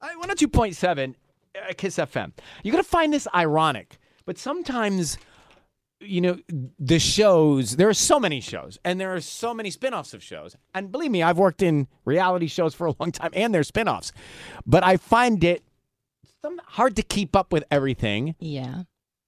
I 102.7 uh, Kiss FM. You're going to find this ironic, but sometimes, you know, the shows, there are so many shows and there are so many spin offs of shows. And believe me, I've worked in reality shows for a long time and there's spin offs, but I find it some, hard to keep up with everything. Yeah.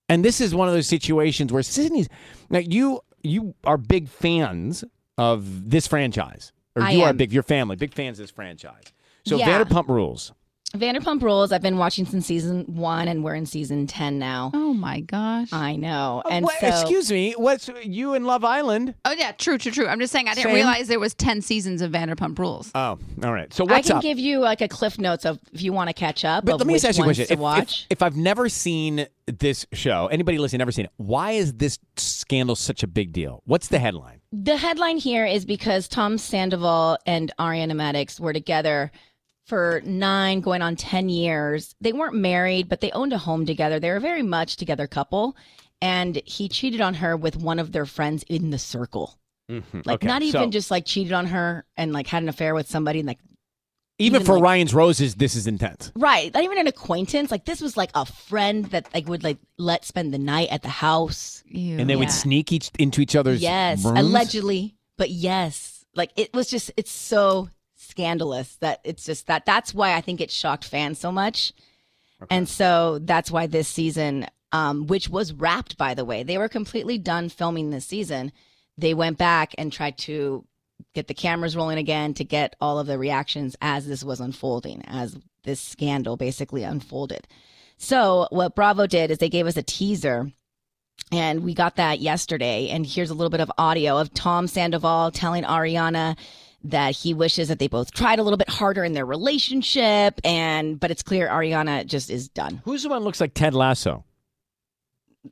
And this is one of those situations where Sydney's now you you are big fans of this franchise, or I you are big your family big fans of this franchise. So Yeah. Vanderpump Rules. Vanderpump Rules, I've been watching since season one, and we're in season 10 now. Oh my gosh. I know. Uh, And what- so, excuse me, what's you in Love Island? Oh yeah, true, true, true. I'm just saying I didn't Same. realize there was ten seasons of Vanderpump Rules. Oh, all right. So I can up? give you like a cliff notes of if you want to catch up. but of let me which just ask you a question. If, if, watch. if I've never seen this show, anybody listening never seen it, why is this scandal such a big deal? What's the headline? The headline here is because Tom Sandoval and Ariana Madix were together for nine, going on 10 years. They weren't married, but they owned a home together. They were a very much together couple. And he cheated on her with one of their friends in the circle. Mm-hmm. Like, not even just like cheated on her and like had an affair with somebody. And like, even, even for like- Ryan's Roses, this is intense. right. Not even an acquaintance. Like, this was like a friend that like would like let spend the night at the house. Ew. And they would sneak each into each other's Yes, rooms? allegedly, but yes, like it was just it's so scandalous that it's just that that's why I think it shocked fans so much, and so that's why this season, um, which was wrapped by the way, they were completely done filming this season. They went back and tried to get the cameras rolling again to get all of the reactions as this was unfolding, as this scandal basically unfolded. So what Bravo did is they gave us a teaser and we got that yesterday. And here's a little bit of audio of Tom Sandoval telling Ariana that he wishes that they both tried a little bit harder in their relationship. And but it's clear Ariana just is done. Who's the one that looks like Ted Lasso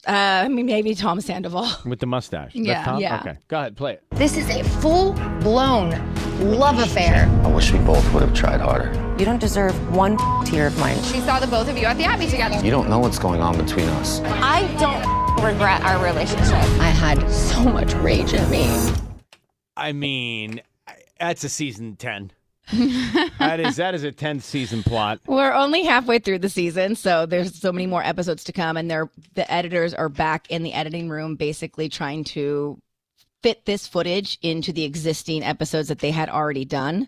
Uh, I mean, maybe Tom Sandoval. with the mustache? Yeah. Tom? Yeah. Okay, go ahead, play it. This is a full blown love affair. I wish we both would have tried harder. You don't deserve one tear of mine. She saw the both of you at the Abbey together. You don't know what's going on between us. I don't regret our relationship. I had so much rage in me. I mean, that's a season ten. that is that is a tenth season plot. We're only halfway through the season, so there's so many more episodes to come, and they're the editors are back in the editing room, basically trying to fit this footage into the existing episodes that they had already done.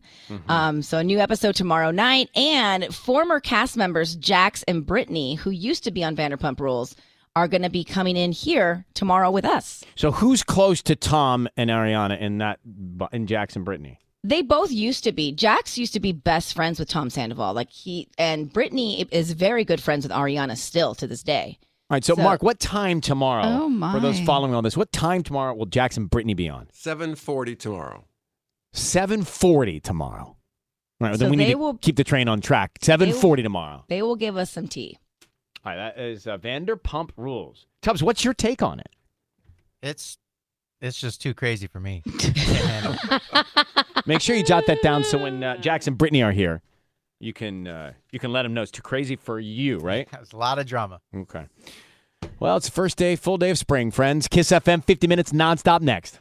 Um, so a new episode tomorrow night, and former cast members Jax and Brittany, who used to be on Vanderpump Rules, are going to be coming in here tomorrow with us. So who's close to Tom and Ariana in that in Jax and Brittany? They both used to be. Jax used to be best friends with Tom Sandoval. Like he and Brittany is very good friends with Ariana still to this day. All right, so, So- Mark, what time tomorrow? Oh, my. For those following all this, what time tomorrow will Jax and Brittany be on? 7:40 tomorrow. Seven forty tomorrow. All right, So then we need they to will- keep the train on track. Seven forty tomorrow. They will give us some tea. All right, that is uh, Vanderpump Rules. Tubbs, what's your take on it? It's it's just too crazy for me. Can't handle it. Make sure you jot that down so when uh, Jax and Brittany are here, you can uh, you can let them know it's too crazy for you, right? It's a lot of drama. Okay. Well, it's the first day, full day of spring, friends. Kiss FM, 50 minutes nonstop next.